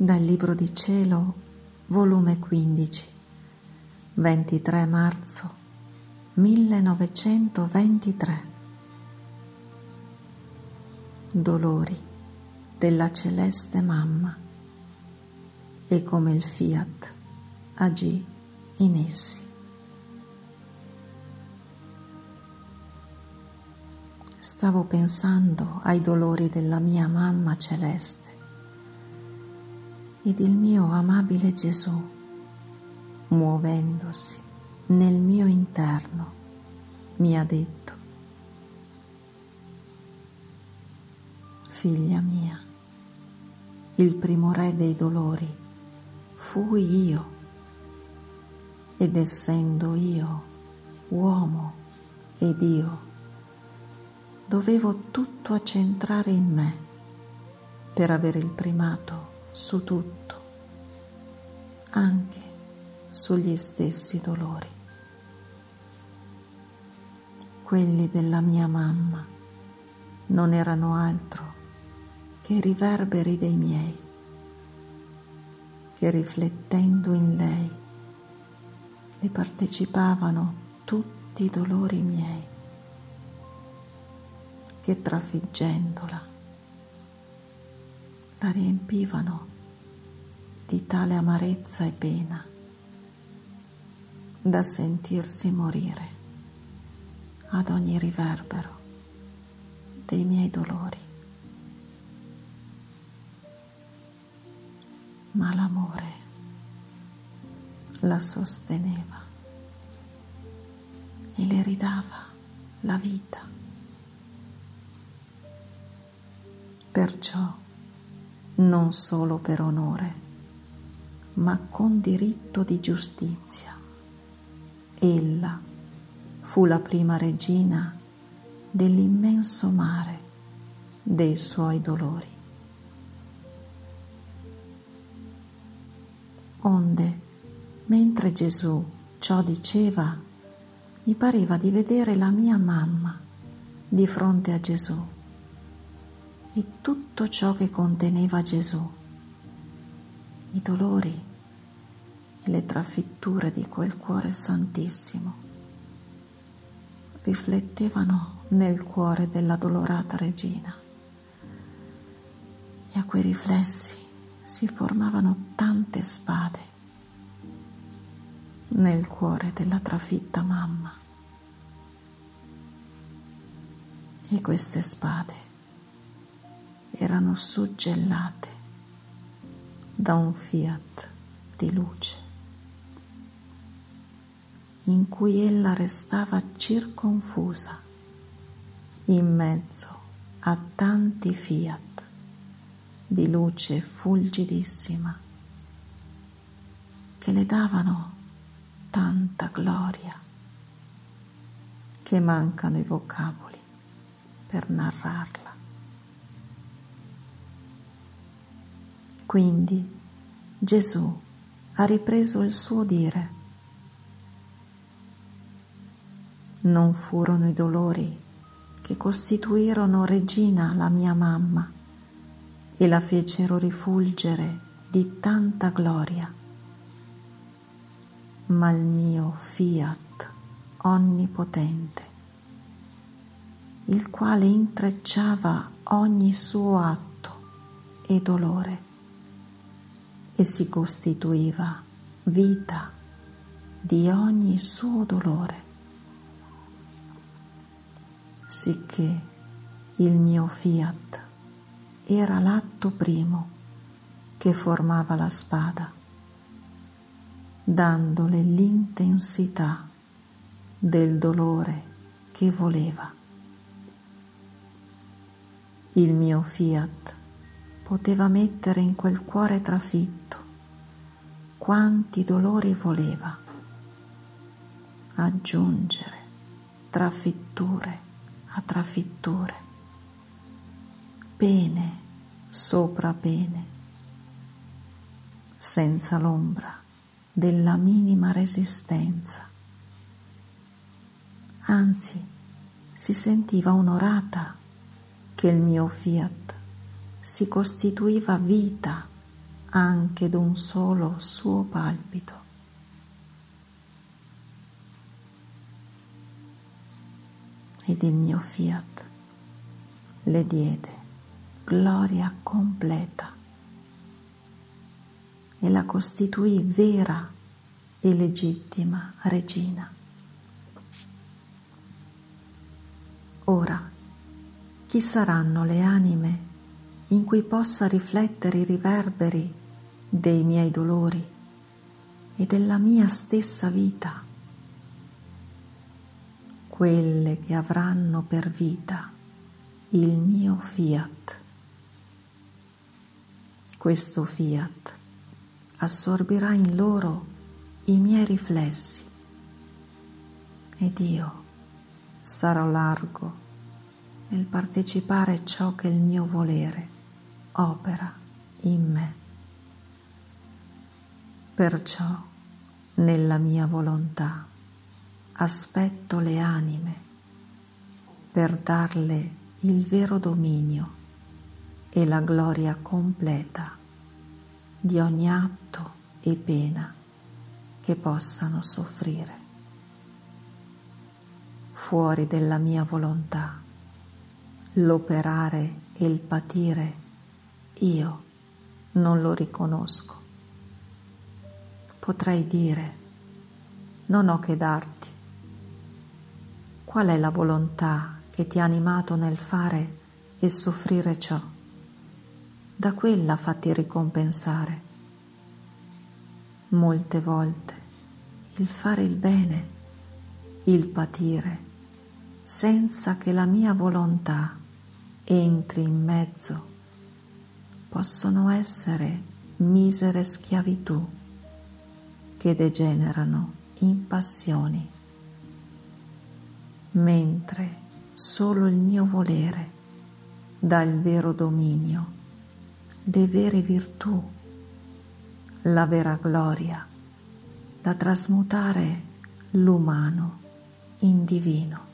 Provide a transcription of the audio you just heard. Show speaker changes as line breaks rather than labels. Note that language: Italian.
Dal Libro di Cielo, volume 15, 23 marzo 1923. Dolori della celeste mamma e come il fiat agì in essi. Stavo pensando ai dolori della mia mamma celeste ed il mio amabile Gesù, muovendosi nel mio interno, mi ha detto, figlia mia, il primo re dei dolori fui io ed essendo io uomo ed io, dovevo tutto accentrare in me per avere il primato su tutto, anche sugli stessi dolori. Quelli della mia mamma non erano altro che riverberi dei miei, che riflettendo in lei le partecipavano tutti i dolori miei, che trafiggendola la riempivano di tale amarezza e pena da sentirsi morire ad ogni riverbero dei miei dolori. Ma l'amore la sosteneva e le ridava la vita. Perciò non solo per onore, ma con diritto di giustizia. Ella fu la prima regina dell'immenso mare dei suoi dolori. Onde, mentre Gesù ciò diceva, mi pareva di vedere la mia mamma di fronte a Gesù e tutto ciò che conteneva Gesù, i dolori le trafitture di quel cuore santissimo, riflettevano nel cuore della dolorata regina. E a quei riflessi si formavano tante spade nel cuore della trafitta mamma. E queste spade erano suggellate da un fiat di luce in cui ella restava circonfusa in mezzo a tanti fiat di luce fulgidissima che le davano tanta gloria che mancano i vocaboli per narrarla. Quindi Gesù ha ripreso il suo dire. Non furono i dolori che costituirono regina la mia mamma e la fecero rifulgere di tanta gloria, ma il mio fiat onnipotente, il quale intrecciava ogni suo atto e dolore e si costituiva vita di ogni suo dolore, sicché il mio fiat era l'atto primo che formava la spada, dandole l'intensità del dolore che voleva. Il mio fiat poteva mettere in quel cuore trafitto quanti dolori voleva, aggiungere trafitture a trafitture, pene sopra pene, senza l'ombra della minima resistenza. Anzi, si sentiva onorata che il mio fiat si costituiva vita anche d'un solo suo palpito. Ed il mio fiat le diede gloria completa e la costituì vera e legittima regina. Ora, chi saranno le anime in cui possa riflettere i riverberi dei miei dolori e della mia stessa vita? Quelle che avranno per vita il mio fiat. Questo fiat assorbirà in loro i miei riflessi ed io sarò largo nel partecipare ciò che il mio volere opera in me. Perciò nella mia volontà aspetto le anime per darle il vero dominio e la gloria completa di ogni atto e pena che possano soffrire. Fuori della mia volontà, l'operare e il patire, io non lo riconosco. Potrei dire, non ho che darti. Qual è la volontà che ti ha animato nel fare e soffrire ciò? Da quella fatti ricompensare molte volte il fare il bene, il patire, senza che la mia volontà entri in mezzo, possono essere misere schiavitù che degenerano in passioni, mentre solo il mio volere dà il vero dominio, le vere virtù la vera gloria da trasmutare l'umano in divino.